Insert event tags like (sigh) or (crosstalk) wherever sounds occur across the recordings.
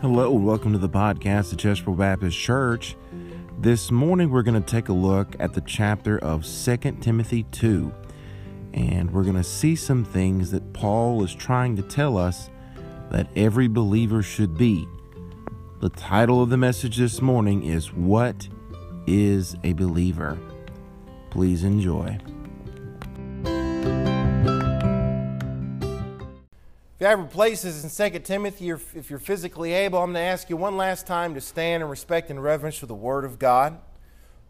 Hello, welcome to the podcast of Chesterfield Baptist Church. This morning we're going to take a look at the chapter of 2 Timothy 2, and we're going to see some things that Paul is trying to tell us that every believer should be. The title of the message this morning is What is a Believer? Please enjoy. If you have your places in 2 Timothy, if you're physically able, I'm going to ask you one last time to stand in respect and reverence for the Word of God.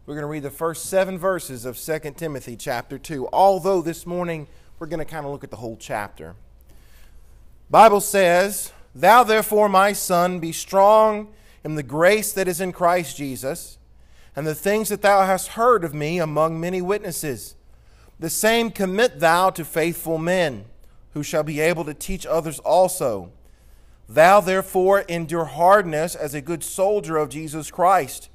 We're going to read the first seven verses of 2 Timothy chapter 2, although this morning we're going to kind of look at the whole chapter. Bible says, Thou therefore, my son, be strong in the grace that is in Christ Jesus, and the things that thou hast heard of me among many witnesses. The same commit thou to faithful men who shall be able to teach others also. Thou therefore endure hardness as a good soldier of Jesus Christ.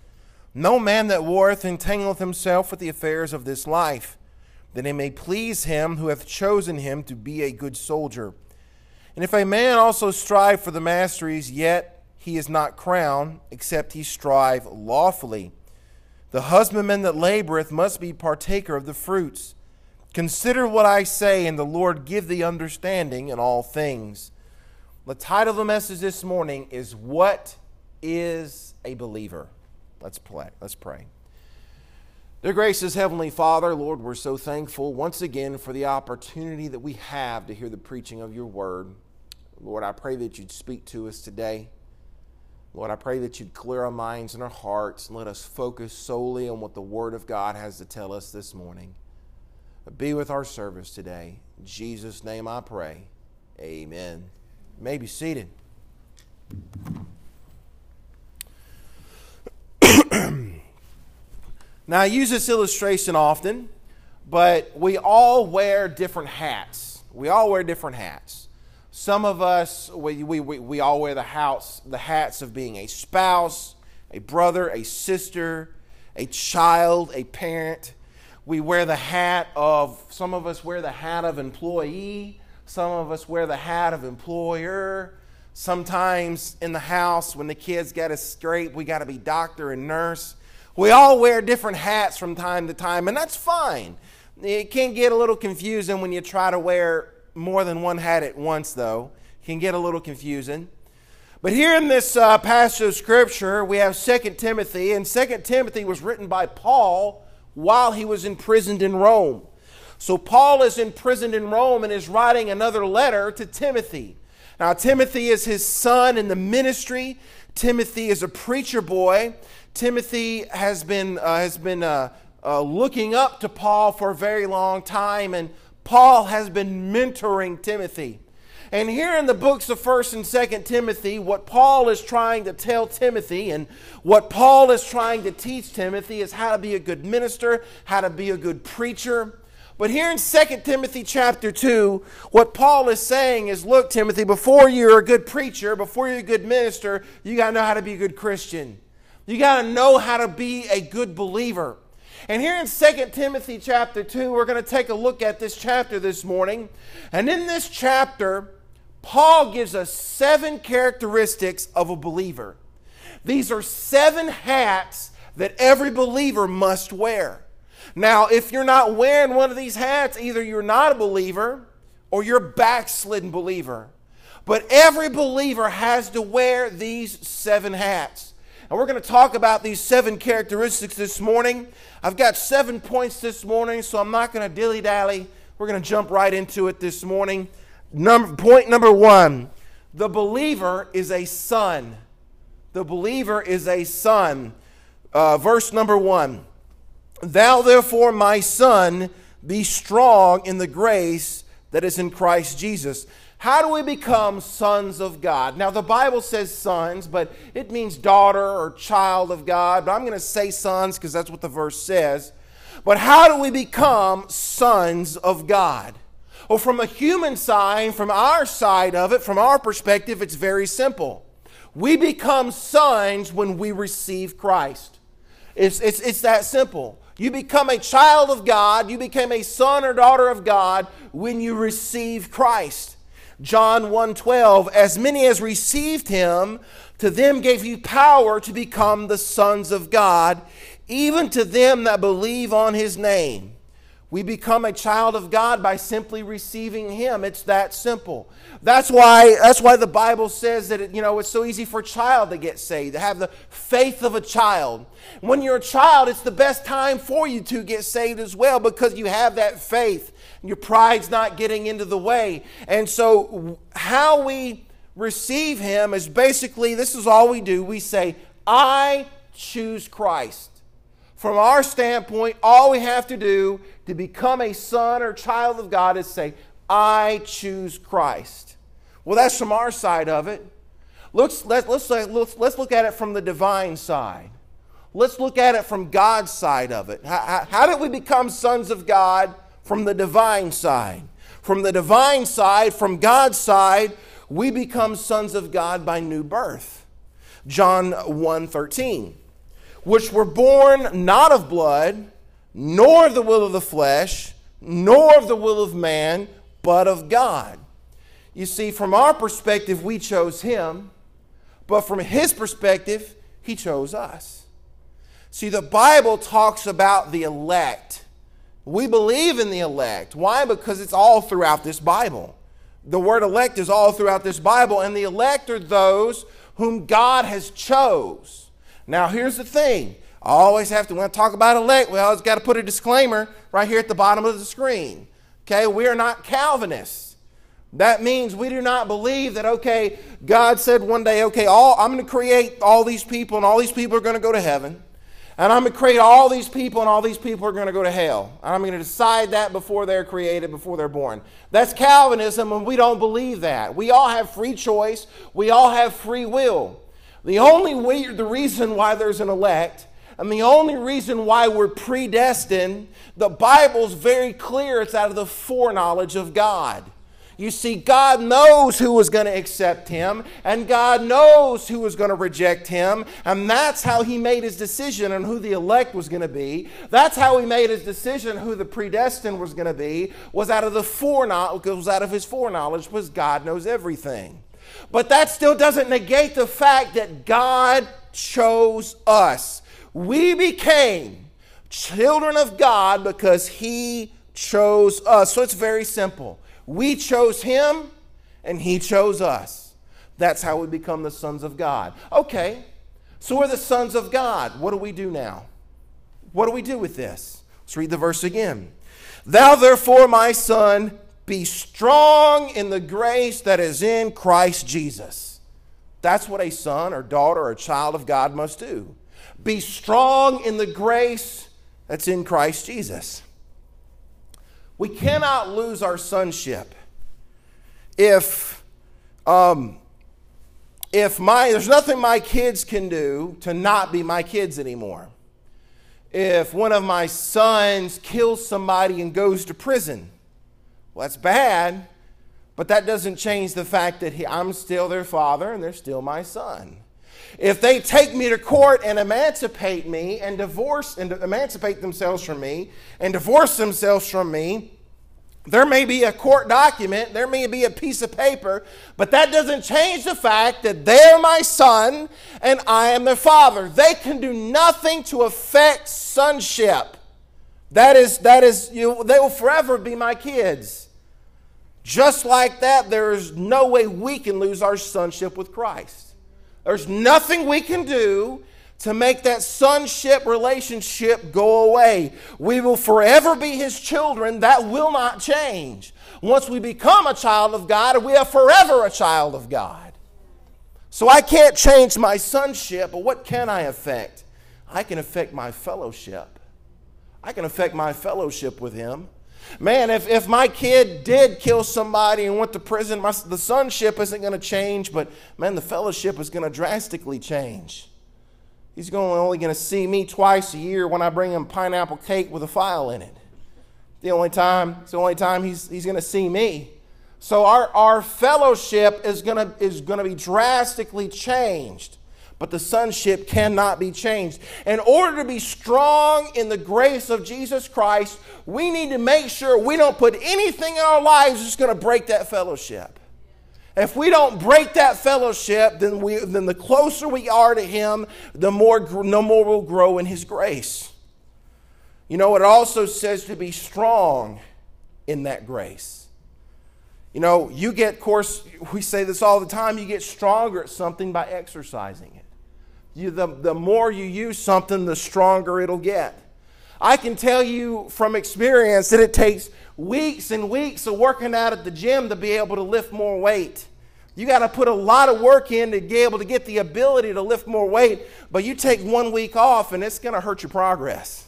No man that warreth entangleth himself with the affairs of this life, that he may please him who hath chosen him to be a good soldier. And if a man also strive for the masteries, yet he is not crowned, except he strive lawfully. The husbandman that laboreth must be partaker of the fruits. Consider what I say, and the Lord give thee understanding in all things. The title of the message this morning is What is a Believer? Let's play. Let's pray. Dear gracious Heavenly Father, Lord, we're so thankful once again for the opportunity that we have to hear the preaching of your word. Lord, I pray that you'd speak to us today. Lord, I pray that you'd clear our minds and our hearts and let us focus solely on what the Word of God has to tell us this morning. Be with our service today. In Jesus' name I pray. Amen. You may be seated. (clears throat) now, I use this illustration often, but we all wear different hats. We all wear different hats. Some of us, we, we, we, we all wear the, house, the hats of being a spouse, a brother, a sister, a child, a parent we wear the hat of, some of us wear the hat of employee, some of us wear the hat of employer. Sometimes in the house, when the kids get a scrape, we got to be doctor and nurse. We all wear different hats from time to time, and that's fine. It can get a little confusing when you try to wear more than one hat at once, though. It can get a little confusing. But here in this uh, passage of Scripture, we have 2 Timothy, and 2 Timothy was written by Paul while he was imprisoned in Rome. So Paul is imprisoned in Rome and is writing another letter to Timothy. Now, Timothy is his son in the ministry. Timothy is a preacher boy. Timothy has been, uh, has been uh, uh, looking up to Paul for a very long time, and Paul has been mentoring Timothy. And here in the books of 1st and 2nd Timothy, what Paul is trying to tell Timothy and what Paul is trying to teach Timothy is how to be a good minister, how to be a good preacher. But here in 2 Timothy chapter 2, what Paul is saying is look, Timothy, before you're a good preacher, before you're a good minister, you got to know how to be a good Christian. You got to know how to be a good believer. And here in 2 Timothy chapter 2, we're going to take a look at this chapter this morning. And in this chapter, Paul gives us seven characteristics of a believer. These are seven hats that every believer must wear. Now, if you're not wearing one of these hats, either you're not a believer or you're a backslidden believer. But every believer has to wear these seven hats. And we're going to talk about these seven characteristics this morning. I've got seven points this morning, so I'm not going to dilly dally. We're going to jump right into it this morning. Number, point number one the believer is a son. The believer is a son. Uh, verse number one Thou therefore, my son, be strong in the grace that is in Christ Jesus. How do we become sons of God? Now, the Bible says sons, but it means daughter or child of God. But I'm going to say sons because that's what the verse says. But how do we become sons of God? Well, from a human side, from our side of it, from our perspective, it's very simple. We become sons when we receive Christ. It's, it's, it's that simple. You become a child of God, you become a son or daughter of God when you receive Christ. John 1:12 As many as received him to them gave he power to become the sons of God even to them that believe on his name. We become a child of God by simply receiving him. It's that simple. That's why that's why the Bible says that it, you know it's so easy for a child to get saved, to have the faith of a child. When you're a child, it's the best time for you to get saved as well because you have that faith. Your pride's not getting into the way. And so how we receive him is basically this is all we do. We say, "I choose Christ." From our standpoint, all we have to do to become a son or child of God is say, I choose Christ. Well, that's from our side of it. Let's, let, let's, let's, let's look at it from the divine side. Let's look at it from God's side of it. How, how did we become sons of God from the divine side? From the divine side, from God's side, we become sons of God by new birth. John 1 13 which were born not of blood, nor of the will of the flesh, nor of the will of man, but of God. You see, from our perspective, we chose him, but from his perspective, he chose us. See, the Bible talks about the elect. We believe in the elect. Why? Because it's all throughout this Bible. The word elect is all throughout this Bible, and the elect are those whom God has chose. Now, here's the thing. I always have to, when I talk about elect, we always got to put a disclaimer right here at the bottom of the screen. Okay, we are not Calvinists. That means we do not believe that, okay, God said one day, okay, all, I'm going to create all these people, and all these people are going to go to heaven. And I'm going to create all these people, and all these people are going to go to hell. And I'm going to decide that before they're created, before they're born. That's Calvinism, and we don't believe that. We all have free choice, we all have free will. The only way, the reason why there's an elect, and the only reason why we're predestined, the Bible's very clear. It's out of the foreknowledge of God. You see, God knows who was going to accept him, and God knows who was going to reject him, and that's how he made his decision on who the elect was going to be. That's how he made his decision who the predestined was going to be, was out of the foreknowledge, was out of his foreknowledge, because God knows everything. But that still doesn't negate the fact that God chose us. We became children of God because He chose us. So it's very simple. We chose Him and He chose us. That's how we become the sons of God. Okay, so we're the sons of God. What do we do now? What do we do with this? Let's read the verse again. Thou therefore, my son, be strong in the grace that is in Christ Jesus. That's what a son or daughter or child of God must do. Be strong in the grace that's in Christ Jesus. We cannot lose our sonship if um, if my there's nothing my kids can do to not be my kids anymore. If one of my sons kills somebody and goes to prison, well, that's bad, but that doesn't change the fact that he, I'm still their father and they're still my son. If they take me to court and emancipate me and divorce and emancipate themselves from me and divorce themselves from me, there may be a court document, there may be a piece of paper, but that doesn't change the fact that they're my son and I am their father. They can do nothing to affect sonship. That is, that is, you, they will forever be my kids. Just like that, there is no way we can lose our sonship with Christ. There's nothing we can do to make that sonship relationship go away. We will forever be his children. That will not change. Once we become a child of God, we are forever a child of God. So I can't change my sonship, but what can I affect? I can affect my fellowship. I can affect my fellowship with him. Man, if, if my kid did kill somebody and went to prison, my, the sonship isn't going to change, but man, the fellowship is going to drastically change. He's going, only going to see me twice a year when I bring him pineapple cake with a file in it. The only time, it's the only time he's, he's going to see me. So our, our fellowship is going to is going to be drastically changed but the sonship cannot be changed. In order to be strong in the grace of Jesus Christ, we need to make sure we don't put anything in our lives that's going to break that fellowship. If we don't break that fellowship, then, we, then the closer we are to Him, the more, no more we'll grow in His grace. You know, it also says to be strong in that grace. You know, you get, of course, we say this all the time, you get stronger at something by exercising it. You, the, the more you use something, the stronger it'll get. I can tell you from experience that it takes weeks and weeks of working out at the gym to be able to lift more weight. You got to put a lot of work in to be able to get the ability to lift more weight, but you take one week off and it's going to hurt your progress.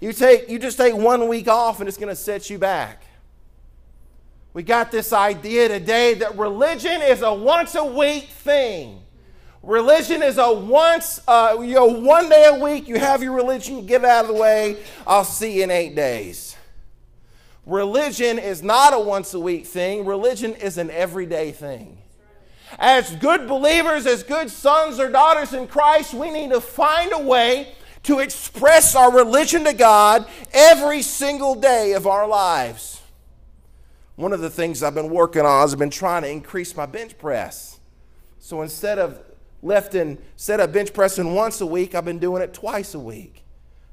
You take you just take one week off and it's going to set you back. We got this idea today that religion is a once a week thing. Religion is a once, uh, you know, one day a week, you have your religion, get out of the way, I'll see you in eight days. Religion is not a once a week thing, religion is an everyday thing. As good believers, as good sons or daughters in Christ, we need to find a way to express our religion to God every single day of our lives. One of the things I've been working on is I've been trying to increase my bench press. So instead of lifting, instead of bench pressing once a week, I've been doing it twice a week.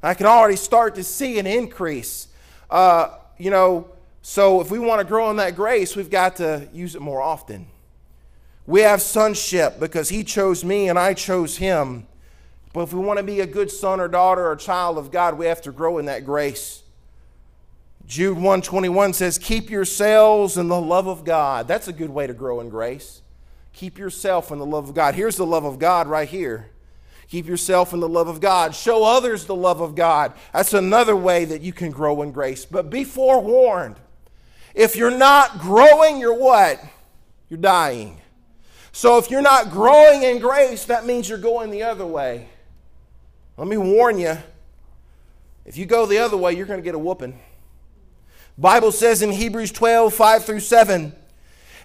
I can already start to see an increase. Uh, you know, so if we want to grow in that grace, we've got to use it more often. We have sonship because he chose me and I chose him. But if we want to be a good son or daughter or child of God, we have to grow in that grace. Jude 121 says, Keep yourselves in the love of God. That's a good way to grow in grace. Keep yourself in the love of God. Here's the love of God right here. Keep yourself in the love of God. Show others the love of God. That's another way that you can grow in grace. But be forewarned. If you're not growing, you're what? You're dying. So if you're not growing in grace, that means you're going the other way. Let me warn you. If you go the other way, you're going to get a whooping. Bible says in Hebrews 12, 5 through 7,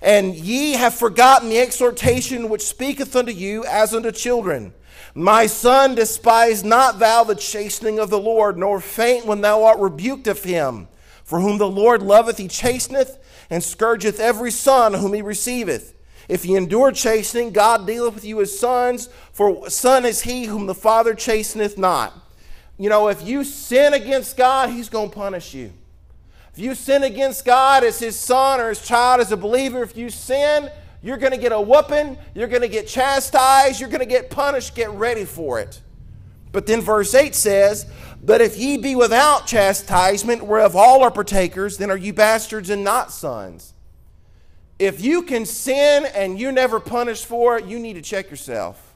and ye have forgotten the exhortation which speaketh unto you as unto children. My son, despise not thou the chastening of the Lord, nor faint when thou art rebuked of him. For whom the Lord loveth, he chasteneth, and scourgeth every son whom he receiveth. If ye endure chastening, God dealeth with you as sons, for son is he whom the Father chasteneth not. You know, if you sin against God, he's going to punish you. If you sin against God as his son or his child, as a believer, if you sin, you're going to get a whooping, you're going to get chastised, you're going to get punished. Get ready for it. But then verse 8 says, But if ye be without chastisement, whereof all are partakers, then are you bastards and not sons. If you can sin and you're never punished for it, you need to check yourself.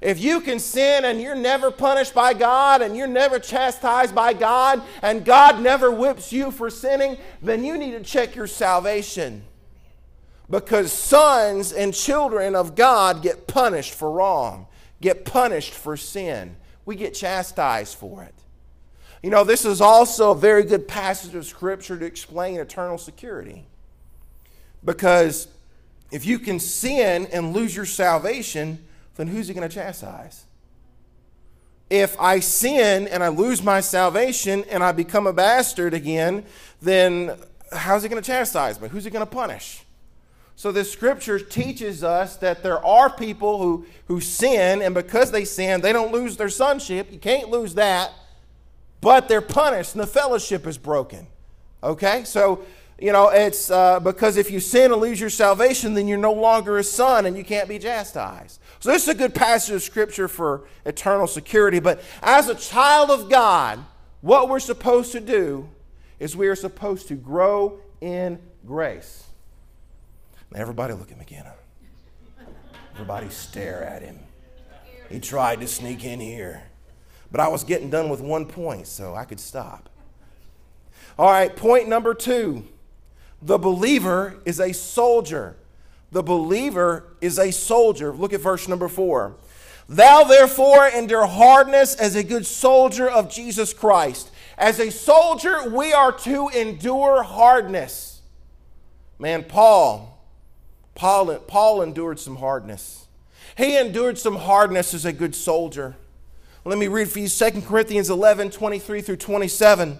If you can sin and you're never punished by God and you're never chastised by God and God never whips you for sinning, then you need to check your salvation. Because sons and children of God get punished for wrong, get punished for sin. We get chastised for it. You know, this is also a very good passage of Scripture to explain eternal security. Because if you can sin and lose your salvation, then who's he going to chastise? If I sin and I lose my salvation and I become a bastard again, then how's he going to chastise me? Who's he going to punish? So the scripture teaches us that there are people who, who sin, and because they sin, they don't lose their sonship. You can't lose that, but they're punished and the fellowship is broken. Okay? So you know, it's uh, because if you sin and lose your salvation, then you're no longer a son and you can't be chastised. So, this is a good passage of scripture for eternal security. But as a child of God, what we're supposed to do is we are supposed to grow in grace. Now, everybody look at McKenna. Everybody stare at him. He tried to sneak in here. But I was getting done with one point, so I could stop. All right, point number two the believer is a soldier. The believer is a soldier. Look at verse number four. Thou therefore endure hardness as a good soldier of Jesus Christ. As a soldier, we are to endure hardness. Man, Paul, Paul, Paul endured some hardness. He endured some hardness as a good soldier. Let me read for you 2 Corinthians 11 23 through 27.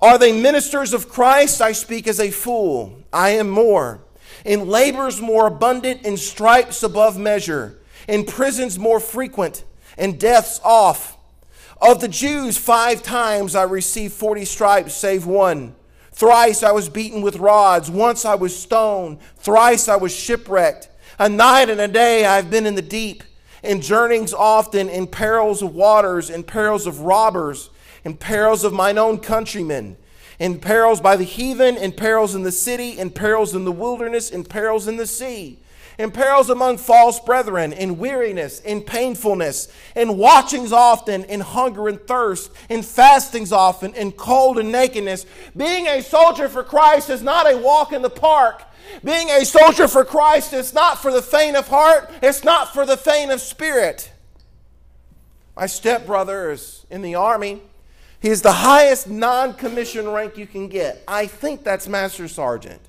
Are they ministers of Christ? I speak as a fool. I am more. In labors more abundant, in stripes above measure, in prisons more frequent, and deaths off. Of the Jews, five times I received forty stripes, save one. Thrice I was beaten with rods. Once I was stoned. Thrice I was shipwrecked. A night and a day I have been in the deep, in journeyings often, in perils of waters, in perils of robbers, in perils of mine own countrymen in perils by the heathen, in perils in the city, in perils in the wilderness, in perils in the sea, in perils among false brethren, in weariness, in painfulness, in watchings often, in hunger and thirst, in fastings often, in cold and nakedness. Being a soldier for Christ is not a walk in the park. Being a soldier for Christ is not for the faint of heart, it's not for the faint of spirit. My stepbrother is in the army. He is the highest non commissioned rank you can get. I think that's Master Sergeant.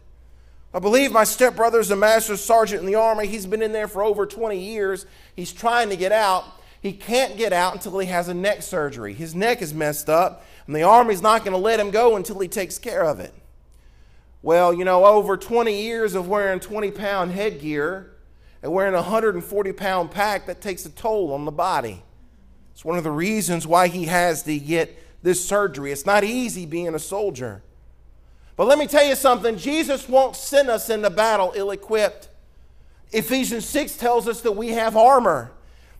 I believe my stepbrother is a Master Sergeant in the Army. He's been in there for over 20 years. He's trying to get out. He can't get out until he has a neck surgery. His neck is messed up, and the Army's not going to let him go until he takes care of it. Well, you know, over 20 years of wearing 20 pound headgear and wearing a 140 pound pack, that takes a toll on the body. It's one of the reasons why he has to get this surgery. It's not easy being a soldier. But let me tell you something Jesus won't send us into battle ill equipped. Ephesians 6 tells us that we have armor.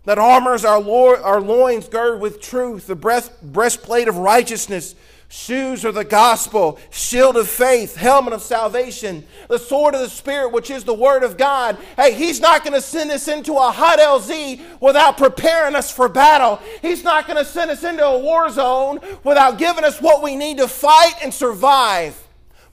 That armor is our, our loins girded with truth, the breast, breastplate of righteousness, Shoes are the gospel, shield of faith, helmet of salvation, the sword of the Spirit, which is the word of God. Hey, He's not going to send us into a hot LZ without preparing us for battle. He's not going to send us into a war zone without giving us what we need to fight and survive.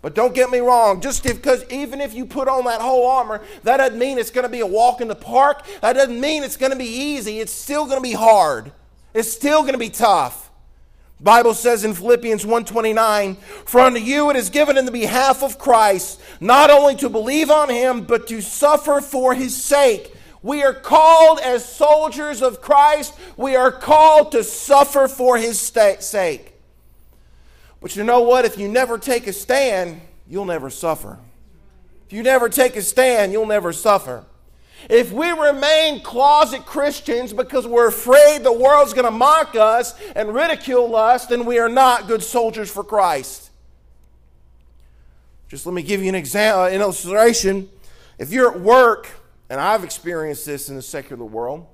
But don't get me wrong, just because even if you put on that whole armor, that doesn't mean it's going to be a walk in the park. That doesn't mean it's going to be easy. It's still going to be hard. It's still going to be tough. Bible says in Philippians 1:29, "For unto you it is given in the behalf of Christ, not only to believe on him, but to suffer for his sake." We are called as soldiers of Christ, we are called to suffer for his sake. But you know what? If you never take a stand, you'll never suffer. If you never take a stand, you'll never suffer. If we remain closet Christians because we're afraid the world's going to mock us and ridicule us, then we are not good soldiers for Christ. Just let me give you an example, uh, an illustration. If you're at work, and I've experienced this in the secular world,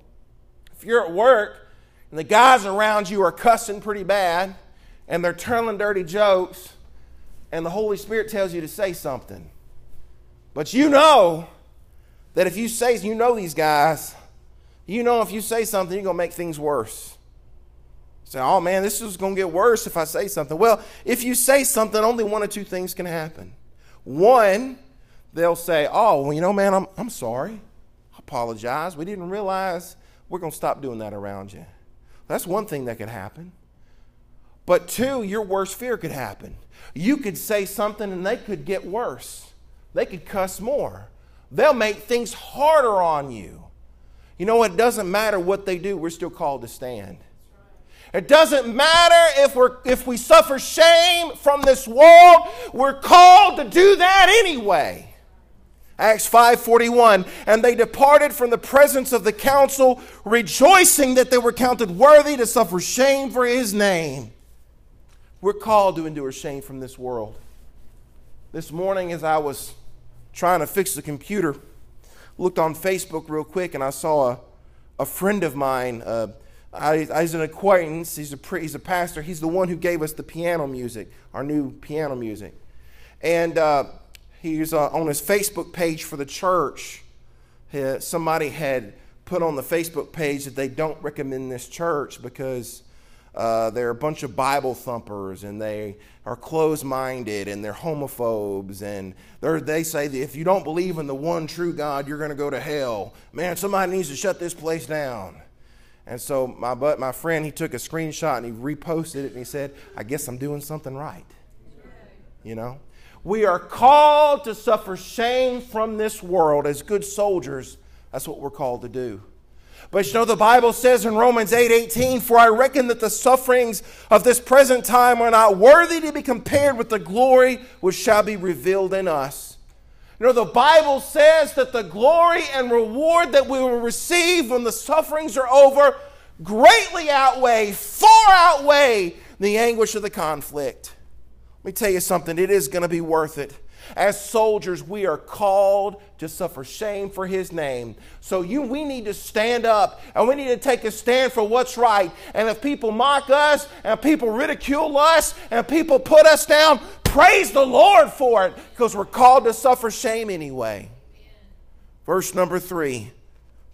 if you're at work and the guys around you are cussing pretty bad and they're telling dirty jokes, and the Holy Spirit tells you to say something, but you know that if you say, you know these guys, you know if you say something, you're going to make things worse. Say, oh man, this is going to get worse if I say something. Well, if you say something, only one or two things can happen. One, they'll say, oh, well, you know, man, I'm, I'm sorry. I apologize. We didn't realize we're going to stop doing that around you. That's one thing that could happen. But two, your worst fear could happen. You could say something and they could get worse. They could cuss more. They'll make things harder on you. You know, it doesn't matter what they do, we're still called to stand. It doesn't matter if, we're, if we suffer shame from this world, we're called to do that anyway. Acts 5:41 and they departed from the presence of the council rejoicing that they were counted worthy to suffer shame for his name. We're called to endure shame from this world. This morning as I was trying to fix the computer. Looked on Facebook real quick and I saw a, a friend of mine. Uh, I, I was an acquaintance. He's a, he's a pastor. He's the one who gave us the piano music, our new piano music. And uh, he's uh, on his Facebook page for the church. somebody had put on the Facebook page that they don't recommend this church because uh, they're a bunch of Bible thumpers and they are closed minded and they're homophobes and they're, they say that if you don't believe in the one true God, you're going to go to hell. Man, somebody needs to shut this place down. And so my, but my friend, he took a screenshot and he reposted it and he said, I guess I'm doing something right. You know? We are called to suffer shame from this world as good soldiers. That's what we're called to do. But you know, the Bible says in Romans 8 18, For I reckon that the sufferings of this present time are not worthy to be compared with the glory which shall be revealed in us. You know, the Bible says that the glory and reward that we will receive when the sufferings are over greatly outweigh, far outweigh the anguish of the conflict. Let me tell you something, it is going to be worth it. As soldiers, we are called to suffer shame for his name. So you we need to stand up and we need to take a stand for what's right. And if people mock us and people ridicule us and people put us down, praise the Lord for it because we're called to suffer shame anyway. Verse number 3.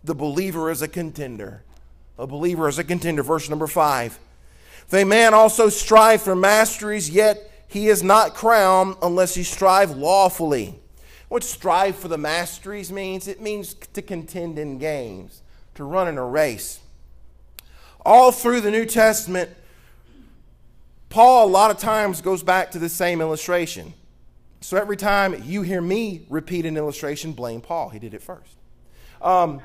The believer is a contender. A believer is a contender. Verse number 5. If a man also strive for masteries, yet he is not crowned unless he strive lawfully. What strive for the masteries means? It means to contend in games, to run in a race. All through the New Testament, Paul a lot of times goes back to the same illustration. So every time you hear me repeat an illustration, blame Paul. He did it first. Um,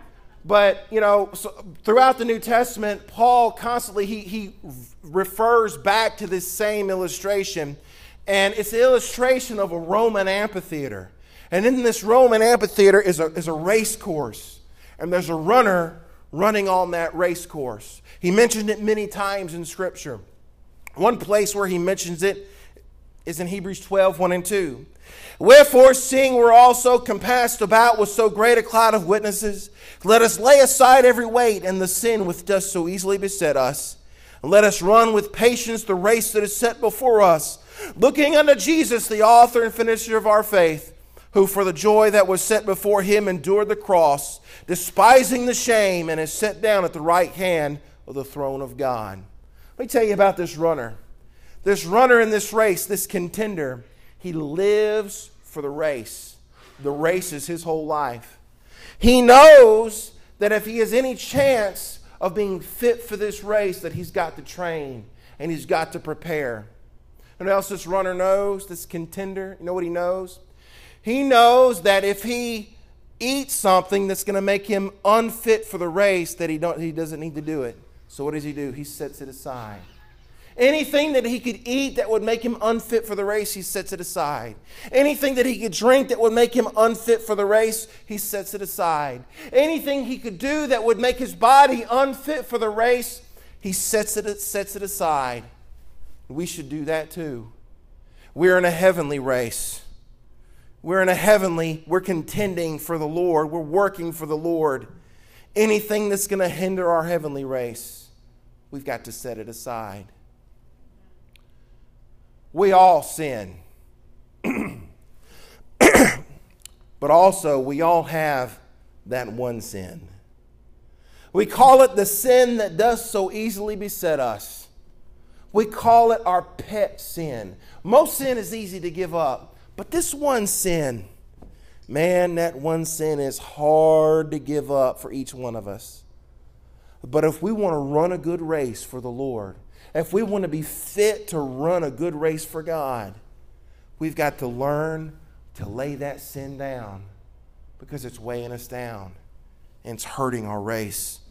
but you know, so throughout the New Testament, Paul constantly he, he refers back to this same illustration and it's an illustration of a Roman amphitheater. And in this Roman amphitheater is a, is a race course, and there's a runner running on that race course. He mentioned it many times in Scripture. One place where he mentions it is in Hebrews 12 1 and 2. Wherefore, seeing we're also compassed about with so great a cloud of witnesses, let us lay aside every weight and the sin which does so easily beset us. And let us run with patience the race that is set before us looking unto Jesus, the author and finisher of our faith, who for the joy that was set before him endured the cross, despising the shame, and is set down at the right hand of the throne of God. Let me tell you about this runner. This runner in this race, this contender, he lives for the race. The race is his whole life. He knows that if he has any chance of being fit for this race, that he's got to train and he's got to prepare. And else this runner knows, this contender, you know what he knows? He knows that if he eats something that's going to make him unfit for the race, that he, don't, he doesn't need to do it. So what does he do? He sets it aside. Anything that he could eat that would make him unfit for the race, he sets it aside. Anything that he could drink that would make him unfit for the race, he sets it aside. Anything he could do that would make his body unfit for the race, he sets it, sets it aside. We should do that too. We're in a heavenly race. We're in a heavenly, we're contending for the Lord. We're working for the Lord. Anything that's going to hinder our heavenly race, we've got to set it aside. We all sin. (clears throat) but also, we all have that one sin. We call it the sin that does so easily beset us. We call it our pet sin. Most sin is easy to give up, but this one sin, man, that one sin is hard to give up for each one of us. But if we want to run a good race for the Lord, if we want to be fit to run a good race for God, we've got to learn to lay that sin down because it's weighing us down and it's hurting our race.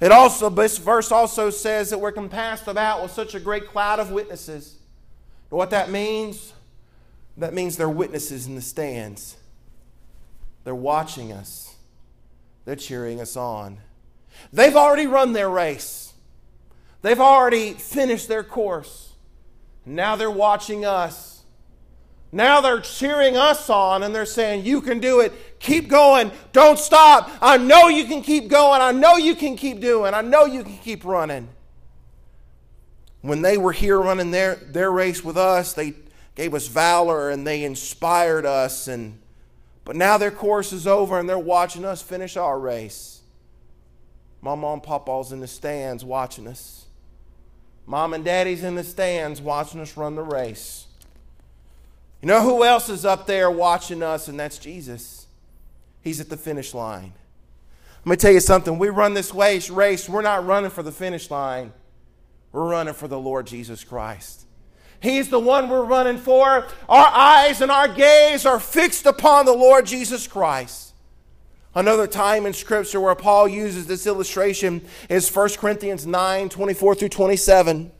It also, this verse also says that we're compassed about with such a great cloud of witnesses. what that means? That means they're witnesses in the stands. They're watching us. They're cheering us on. They've already run their race. They've already finished their course. Now they're watching us now they're cheering us on and they're saying, You can do it. Keep going. Don't stop. I know you can keep going. I know you can keep doing. I know you can keep running. When they were here running their, their race with us, they gave us valor and they inspired us. And, but now their course is over and they're watching us finish our race. My mom and Papa's in the stands watching us. Mom and Daddy's in the stands watching us run the race. You know who else is up there watching us, and that's Jesus. He's at the finish line. Let me tell you something. We run this race, we're not running for the finish line, we're running for the Lord Jesus Christ. He's the one we're running for. Our eyes and our gaze are fixed upon the Lord Jesus Christ. Another time in Scripture where Paul uses this illustration is 1 Corinthians 9 24 through 27.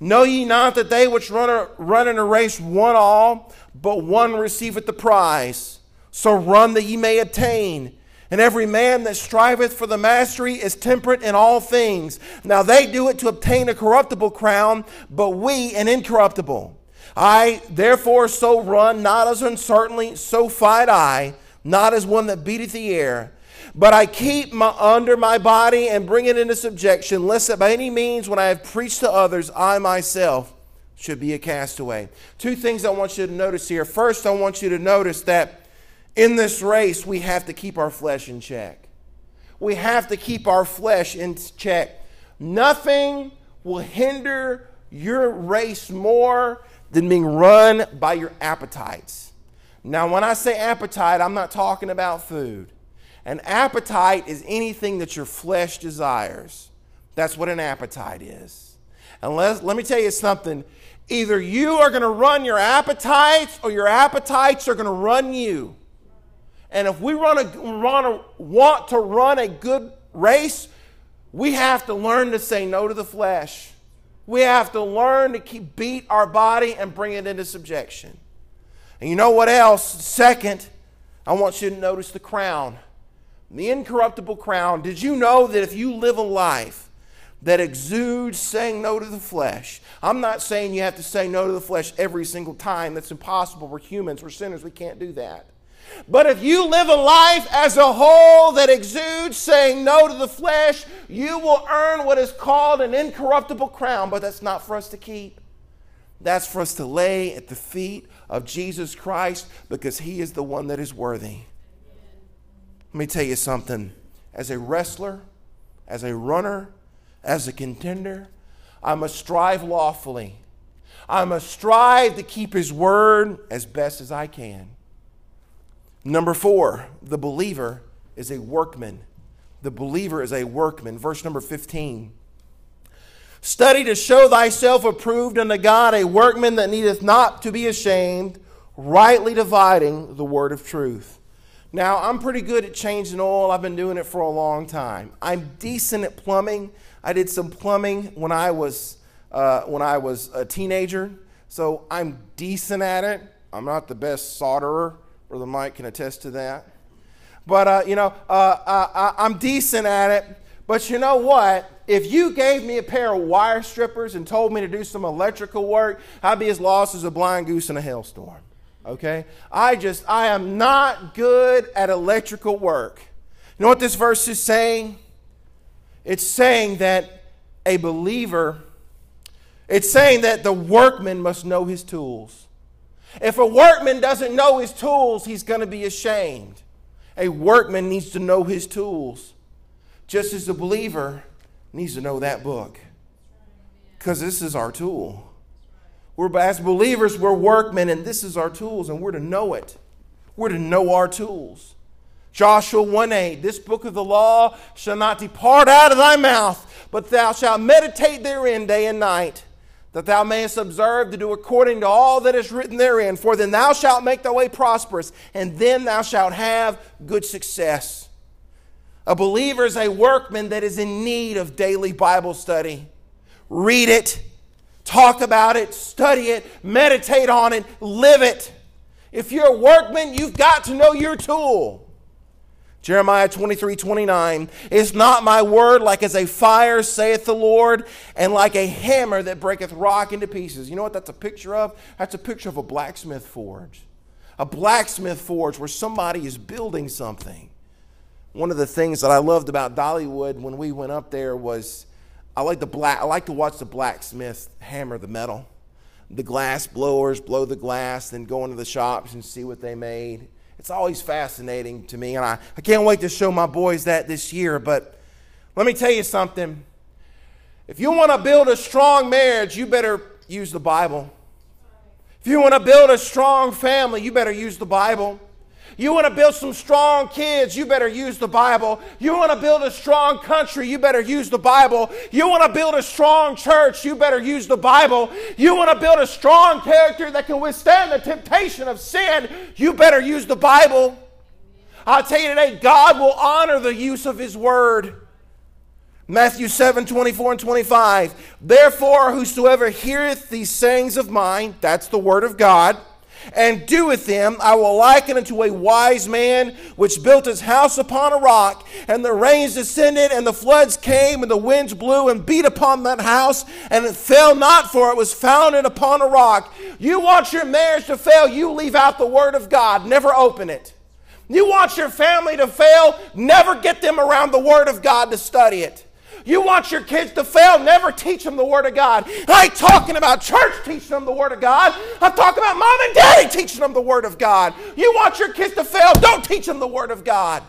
Know ye not that they which run, a, run in a race won all, but one receiveth the prize? So run that ye may attain. And every man that striveth for the mastery is temperate in all things. Now they do it to obtain a corruptible crown, but we an incorruptible. I therefore so run, not as uncertainly, so fight I, not as one that beateth the air. But I keep my, under my body and bring it into subjection, lest that by any means, when I have preached to others, I myself should be a castaway. Two things I want you to notice here. First, I want you to notice that in this race, we have to keep our flesh in check. We have to keep our flesh in check. Nothing will hinder your race more than being run by your appetites. Now, when I say appetite, I'm not talking about food. An appetite is anything that your flesh desires. That's what an appetite is. And let, let me tell you something. Either you are going to run your appetites or your appetites are going to run you. And if we run a, run a, want to run a good race, we have to learn to say no to the flesh. We have to learn to keep beat our body and bring it into subjection. And you know what else? Second, I want you to notice the crown. The incorruptible crown. Did you know that if you live a life that exudes saying no to the flesh, I'm not saying you have to say no to the flesh every single time. That's impossible. We're humans, we're sinners, we can't do that. But if you live a life as a whole that exudes saying no to the flesh, you will earn what is called an incorruptible crown, but that's not for us to keep. That's for us to lay at the feet of Jesus Christ because he is the one that is worthy. Let me tell you something. As a wrestler, as a runner, as a contender, I must strive lawfully. I must strive to keep his word as best as I can. Number four, the believer is a workman. The believer is a workman. Verse number 15. Study to show thyself approved unto God, a workman that needeth not to be ashamed, rightly dividing the word of truth. Now, I'm pretty good at changing oil. I've been doing it for a long time. I'm decent at plumbing. I did some plumbing when I was uh, when I was a teenager, so I'm decent at it. I'm not the best solderer. Brother Mike can attest to that. But, uh, you know, uh, uh, I'm decent at it. But you know what? If you gave me a pair of wire strippers and told me to do some electrical work, I'd be as lost as a blind goose in a hailstorm. Okay? I just, I am not good at electrical work. You know what this verse is saying? It's saying that a believer, it's saying that the workman must know his tools. If a workman doesn't know his tools, he's going to be ashamed. A workman needs to know his tools, just as a believer needs to know that book. Because this is our tool. We're, as believers, we're workmen, and this is our tools, and we're to know it. We're to know our tools. Joshua 1 8, this book of the law shall not depart out of thy mouth, but thou shalt meditate therein day and night that thou mayest observe to do according to all that is written therein. For then thou shalt make thy way prosperous, and then thou shalt have good success. A believer is a workman that is in need of daily Bible study. Read it, talk about it, study it, meditate on it, live it. If you're a workman, you've got to know your tool. Jeremiah 23 29. Is not my word like as a fire, saith the Lord, and like a hammer that breaketh rock into pieces? You know what that's a picture of? That's a picture of a blacksmith forge. A blacksmith forge where somebody is building something. One of the things that I loved about Dollywood when we went up there was I like the black I like to watch the blacksmith hammer the metal. The glass blowers blow the glass, then go into the shops and see what they made it's always fascinating to me, and I, I can't wait to show my boys that this year. But let me tell you something. If you want to build a strong marriage, you better use the Bible. If you want to build a strong family, you better use the Bible. You want to build some strong kids, you better use the Bible. You want to build a strong country, you better use the Bible. You want to build a strong church, you better use the Bible. You want to build a strong character that can withstand the temptation of sin, you better use the Bible. I'll tell you today, God will honor the use of His Word. Matthew 7 24 and 25. Therefore, whosoever heareth these sayings of mine, that's the Word of God, and doeth them, I will liken unto a wise man which built his house upon a rock, and the rains descended, and the floods came, and the winds blew and beat upon that house, and it fell not, for it was founded upon a rock. You want your marriage to fail, you leave out the Word of God, never open it. You want your family to fail, never get them around the Word of God to study it. You want your kids to fail, never teach them the Word of God. I ain't talking about church teaching them the Word of God. I'm talking about mom and daddy teaching them the Word of God. You want your kids to fail, don't teach them the Word of God.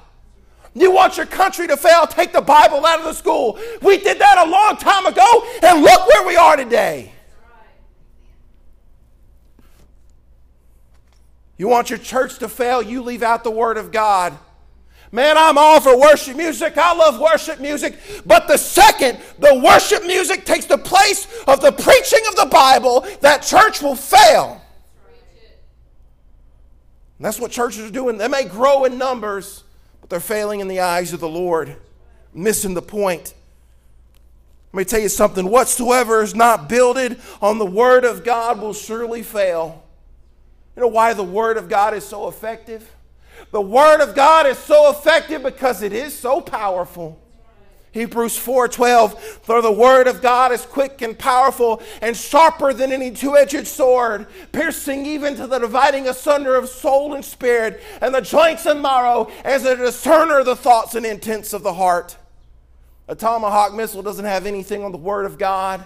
You want your country to fail, take the Bible out of the school. We did that a long time ago, and look where we are today. You want your church to fail, you leave out the Word of God. Man, I'm all for worship music. I love worship music. But the second the worship music takes the place of the preaching of the Bible, that church will fail. And that's what churches are doing. They may grow in numbers, but they're failing in the eyes of the Lord, missing the point. Let me tell you something whatsoever is not builded on the Word of God will surely fail. You know why the Word of God is so effective? The Word of God is so effective because it is so powerful. Hebrews 4:12 For the word of God is quick and powerful and sharper than any two-edged sword piercing even to the dividing asunder of soul and spirit and the joints and marrow as a discerner of the thoughts and intents of the heart. A tomahawk missile doesn't have anything on the word of God.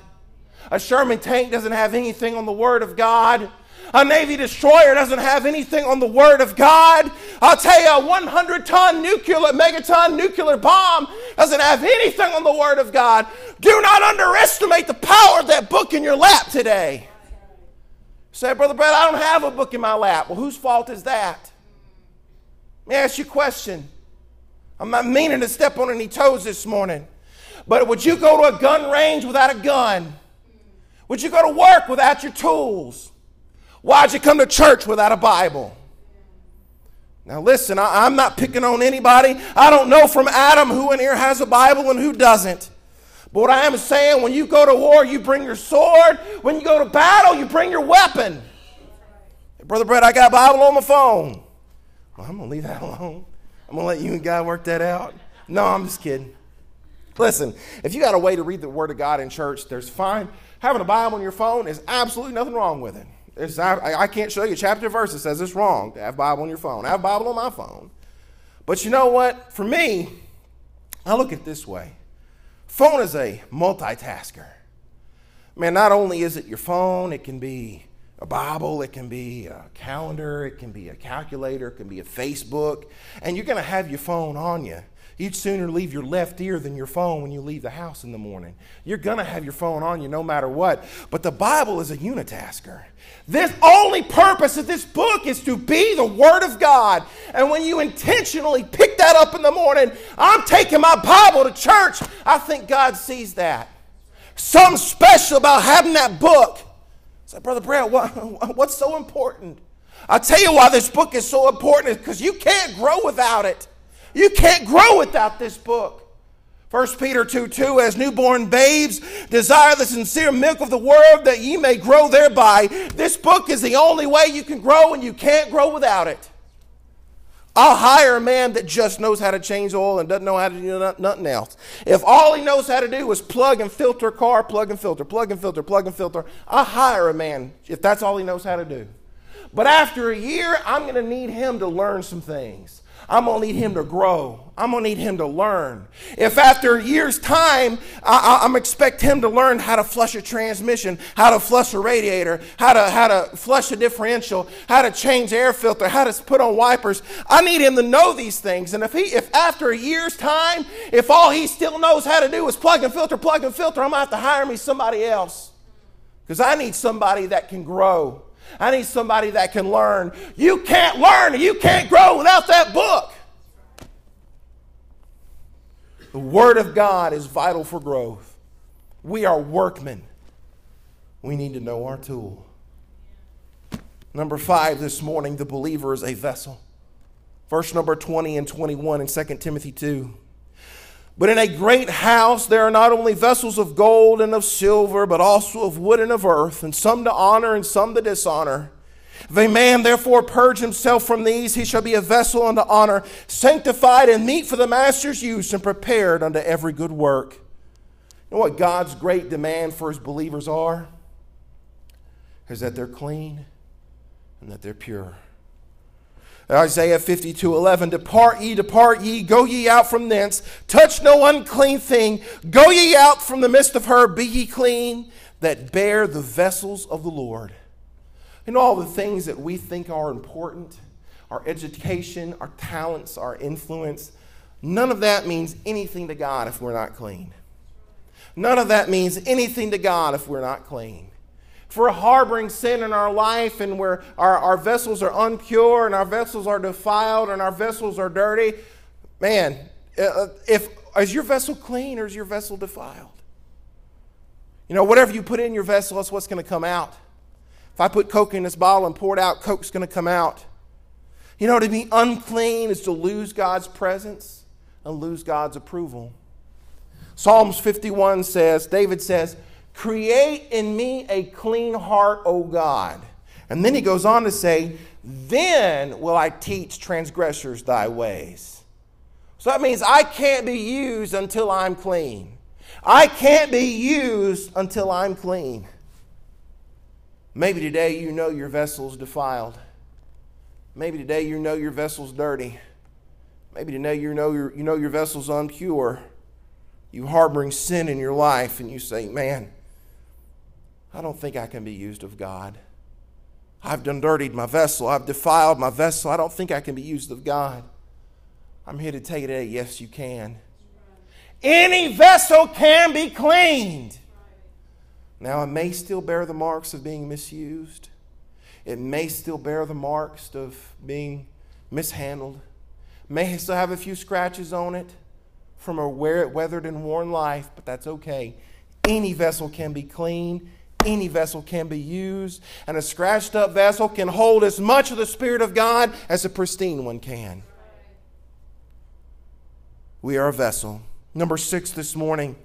A Sherman tank doesn't have anything on the word of God. A Navy destroyer doesn't have anything on the Word of God. I'll tell you, a 100 ton nuclear, megaton nuclear bomb doesn't have anything on the Word of God. Do not underestimate the power of that book in your lap today. Say, Brother Brad, I don't have a book in my lap. Well, whose fault is that? Let me ask you a question. I'm not meaning to step on any toes this morning, but would you go to a gun range without a gun? Would you go to work without your tools? Why'd you come to church without a Bible? Now, listen, I, am not picking on anybody. I don't know from Adam who in here has a Bible and who doesn't. But what I am saying, when you go to war, you bring your sword. When you go to battle, you bring your weapon. Hey, Brother Brett, I got a Bible on my phone. Well, I'm going to leave that (laughs) alone. I'm going to let you and God work that out. No, I'm just kidding. Listen, if you got a way to read the Word of God in church, there's fine. Having a Bible on your phone is absolutely nothing wrong with it. I, I can't show you chapter verse that says it's wrong to have Bible on your phone. I have Bible on my phone. But you know what? For me, I look at it this way. Phone is a multitasker. Man, not only is it your phone, it can be a Bible, it can be a calendar, it can be a calculator, it can be a Facebook, and you're going to have your phone on you. You'd sooner leave your left ear than your phone when you leave the house in the morning. You're going to have your phone on you no matter what. But the Bible is a unitasker. This only purpose of this book is to be the Word of God. And when you intentionally pick that up in the morning, I'm taking my Bible to church, I think God sees that. Something special about having that book. Say, Brother Brad, what, (laughs) what's so important? I'll tell you why this book is so important, because you can't grow without it. You can't grow without this book. 1 Peter 2 2, as newborn babes, desire the sincere milk of the word that ye may grow thereby. This book is the only way you can grow, and you can't grow without it. I'll hire a man that just knows how to change oil and doesn't know how to do nothing else. If all he knows how to do is plug and filter car, plug and filter, plug and filter, plug and filter, I'll hire a man if that's all he knows how to do. But after a year, I'm going to need him to learn some things. I'm going to need him to grow. I'm going to need him to learn. If after a year's time, I, am expect him to learn how to flush a transmission, how to flush a radiator, how to, how to flush a differential, how to change air filter, how to put on wipers. I need him to know these things. And if he, if after a year's time, if all he still knows how to do is plug and filter, plug and filter, I'm going to have to hire me somebody else. Because I need somebody that can grow. I need somebody that can learn. You can't learn, you can't grow without that book. The Word of God is vital for growth. We are workmen. We need to know our tool. Number five this morning, the believer is a vessel. Verse number 20 and 21 in 2 Timothy 2. But in a great house there are not only vessels of gold and of silver, but also of wood and of earth, and some to honor and some to dishonor. If a man therefore purge himself from these, he shall be a vessel unto honor, sanctified and meet for the master's use, and prepared unto every good work. You know what God's great demand for his believers are? Is that they're clean and that they're pure. Isaiah 52 11, Depart ye, depart ye, go ye out from thence, touch no unclean thing, go ye out from the midst of her, be ye clean, that bear the vessels of the Lord. And all the things that we think are important, our education, our talents, our influence, none of that means anything to God if we're not clean. None of that means anything to God if we're not clean we're harboring sin in our life and where our, our vessels are unpure and our vessels are defiled and our vessels are dirty, man, uh, uh, if is your vessel clean or is your vessel defiled? You know, whatever you put in your vessel, that's what's going to come out. If I put Coke in this bottle and pour it out, Coke's going to come out. You know, to be unclean is to lose God's presence and lose God's approval. Psalms 51 says, David says, Create in me a clean heart, O God. And then he goes on to say, Then will I teach transgressors thy ways. So that means I can't be used until I'm clean. I can't be used until I'm clean. Maybe today you know your vessel's defiled. Maybe today you know your vessel's dirty. Maybe today you know your, you know your vessel's unpure. You harboring sin in your life and you say, man, I don't think I can be used of God. I've done dirtied my vessel. I've defiled my vessel. I don't think I can be used of God. I'm here to tell you today, yes, you can. Any vessel can be cleaned. Now, it may still bear the marks of being misused. It may still bear the marks of being mishandled. May still have a few scratches on it from a weathered and worn life, but that's okay. Any vessel can be clean any vessel can be used, and a scratched up vessel can hold as much of the Spirit of God as a pristine one can. We are a vessel. Number six this morning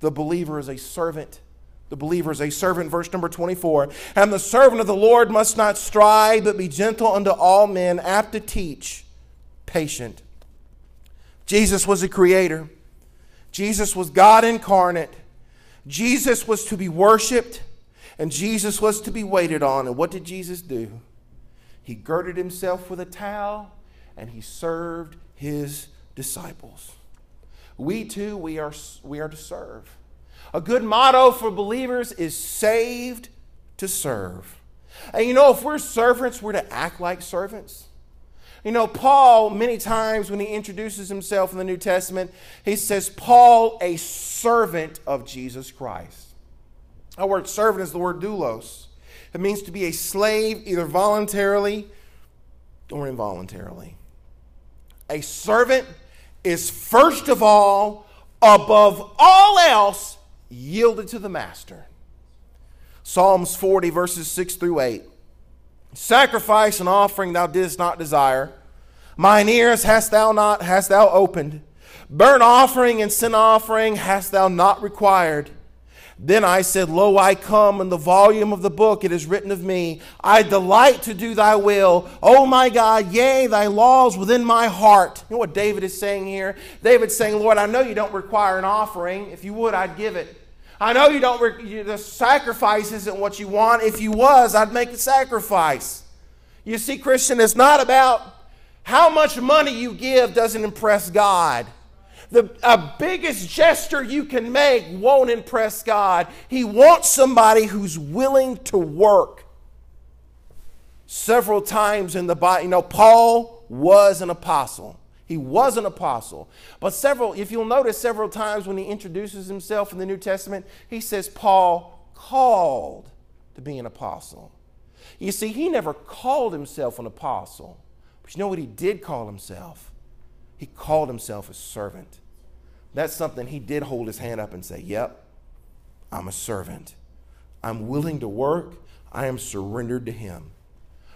the believer is a servant. The believer is a servant, verse number 24. And the servant of the Lord must not strive, but be gentle unto all men, apt to teach, patient. Jesus was a creator, Jesus was God incarnate. Jesus was to be worshiped. And Jesus was to be waited on. And what did Jesus do? He girded himself with a towel and he served his disciples. We too, we are, we are to serve. A good motto for believers is saved to serve. And you know, if we're servants, we're to act like servants. You know, Paul, many times when he introduces himself in the New Testament, he says, Paul, a servant of Jesus Christ. Our word servant is the word doulos. It means to be a slave either voluntarily or involuntarily. A servant is first of all, above all else, yielded to the master. Psalms 40, verses 6 through 8. Sacrifice and offering thou didst not desire. Mine ears hast thou not, hast thou opened. Burnt offering and sin offering hast thou not required. Then I said, Lo, I come, in the volume of the book it is written of me. I delight to do thy will. Oh my God, yea, thy laws within my heart. You know what David is saying here? David's saying, Lord, I know you don't require an offering. If you would, I'd give it. I know you don't, re- you, the sacrifice isn't what you want. If you was, I'd make a sacrifice. You see, Christian, it's not about how much money you give doesn't impress God. The biggest gesture you can make won't impress God. He wants somebody who's willing to work. Several times in the Bible, you know, Paul was an apostle. He was an apostle. But several, if you'll notice, several times when he introduces himself in the New Testament, he says, Paul called to be an apostle. You see, he never called himself an apostle. But you know what he did call himself? He called himself a servant. That's something he did hold his hand up and say, Yep, I'm a servant. I'm willing to work. I am surrendered to him.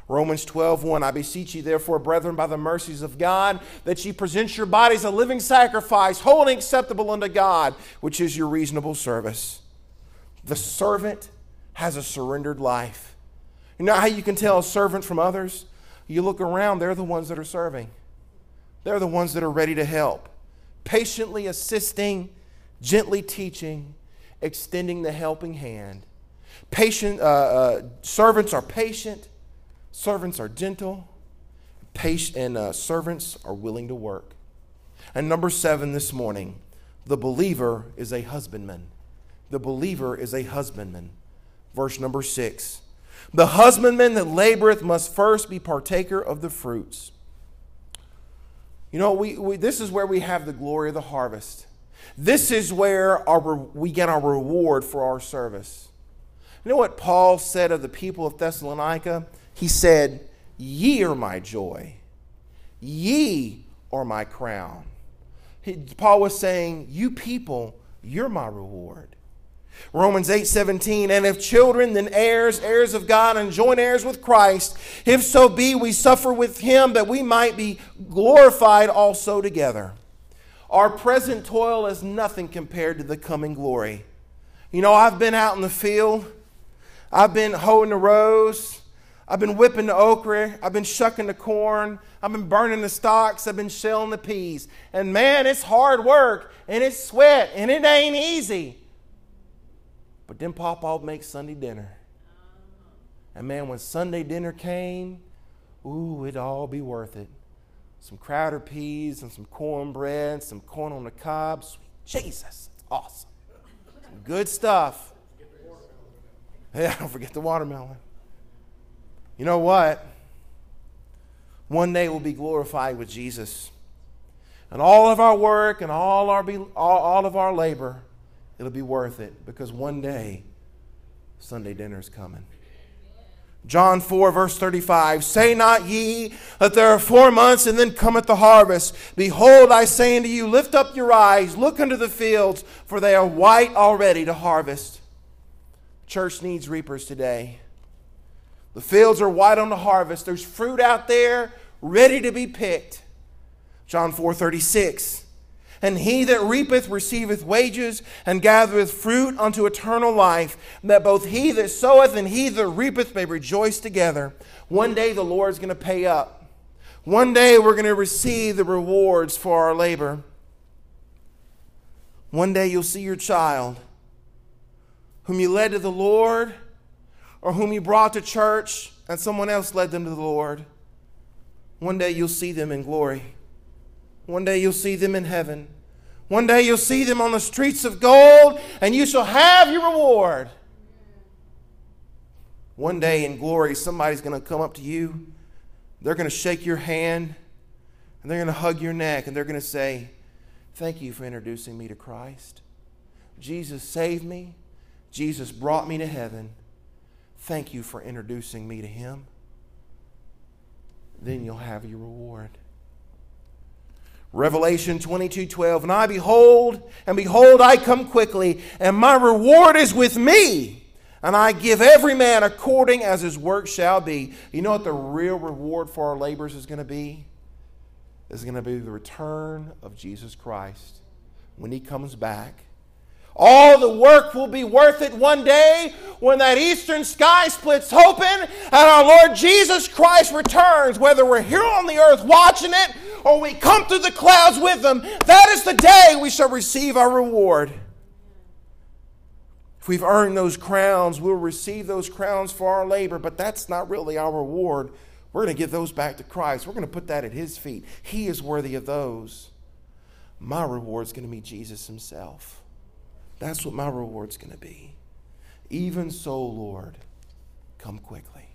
Romans 12, 1, I beseech you, therefore, brethren, by the mercies of God, that ye present your bodies a living sacrifice, holy and acceptable unto God, which is your reasonable service. The servant has a surrendered life. You know how you can tell a servant from others? You look around, they're the ones that are serving. They're the ones that are ready to help, patiently assisting, gently teaching, extending the helping hand. Patient uh, uh, servants are patient, servants are gentle, patient, and uh, servants are willing to work. And number seven this morning, the believer is a husbandman. The believer is a husbandman. Verse number six. The husbandman that laboreth must first be partaker of the fruits. You know, we, we, this is where we have the glory of the harvest. This is where our, we get our reward for our service. You know what Paul said of the people of Thessalonica? He said, Ye are my joy, ye are my crown. He, Paul was saying, You people, you're my reward. Romans 8 17, and if children, then heirs, heirs of God, and joint heirs with Christ, if so be we suffer with him, that we might be glorified also together. Our present toil is nothing compared to the coming glory. You know, I've been out in the field, I've been hoeing the rows, I've been whipping the okra, I've been shucking the corn, I've been burning the stalks, I've been shelling the peas. And man, it's hard work, and it's sweat, and it ain't easy. But then Papa would make Sunday dinner. And man, when Sunday dinner came, ooh, it'd all be worth it. Some crowder peas and some cornbread, some corn on the cob. Sweet Jesus, it's awesome. Some good stuff. Yeah, (laughs) don't forget the watermelon. You know what? One day we'll be glorified with Jesus. And all of our work and all, our all, all of our labor It'll be worth it because one day Sunday dinner is coming. John 4, verse 35 Say not ye that there are four months and then cometh the harvest. Behold, I say unto you, lift up your eyes, look unto the fields, for they are white already to harvest. Church needs reapers today. The fields are white on the harvest. There's fruit out there ready to be picked. John 4 36. And he that reapeth receiveth wages, and gathereth fruit unto eternal life, that both he that soweth and he that reapeth may rejoice together. One day the Lord's going to pay up. One day we're going to receive the rewards for our labor. One day you'll see your child, whom you led to the Lord, or whom you brought to church, and someone else led them to the Lord. One day you'll see them in glory. One day you'll see them in heaven. One day you'll see them on the streets of gold, and you shall have your reward. One day in glory, somebody's going to come up to you. They're going to shake your hand, and they're going to hug your neck, and they're going to say, Thank you for introducing me to Christ. Jesus saved me. Jesus brought me to heaven. Thank you for introducing me to Him. Then you'll have your reward. Revelation 22 12. And I behold, and behold, I come quickly, and my reward is with me. And I give every man according as his work shall be. You know what the real reward for our labors is going to be? Is going to be the return of Jesus Christ when he comes back all the work will be worth it one day when that eastern sky splits open and our Lord Jesus Christ returns, whether we're here on the earth watching it or we come through the clouds with Him. That is the day we shall receive our reward. If we've earned those crowns, we'll receive those crowns for our labor, but that's not really our reward. We're going to give those back to Christ. We're going to put that at His feet. He is worthy of those. My reward is going to be Jesus Himself. That's what my reward's going to be. Even so, Lord, come quickly.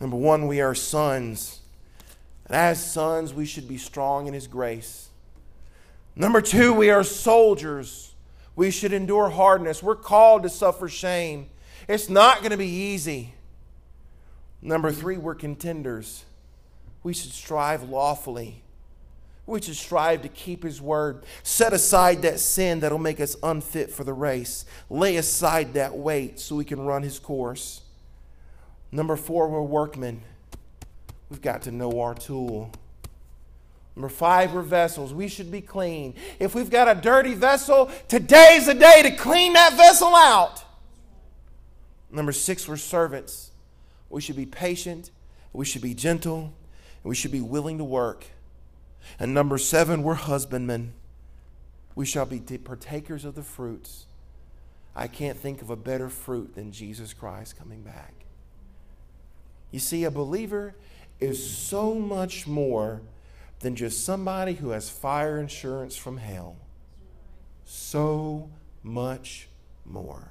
Number one, we are sons. And as sons, we should be strong in His grace. Number two, we are soldiers. We should endure hardness. We're called to suffer shame. It's not going to be easy. Number three, we're contenders. We should strive lawfully. We should strive to keep His word. Set aside that sin that'll make us unfit for the race. Lay aside that weight so we can run His course. Number four, we're workmen. We've got to know our tool. Number five, we're vessels. We should be clean. If we've got a dirty vessel, today's the day to clean that vessel out. Number six, we're servants. we should be patient, we should be gentle, and we should be willing to work. And number seven, we're husbandmen. We shall be partakers of the fruits. I can't think of a better fruit than Jesus Christ coming back. You see, a believer is so much more than just somebody who has fire insurance from hell. So much more.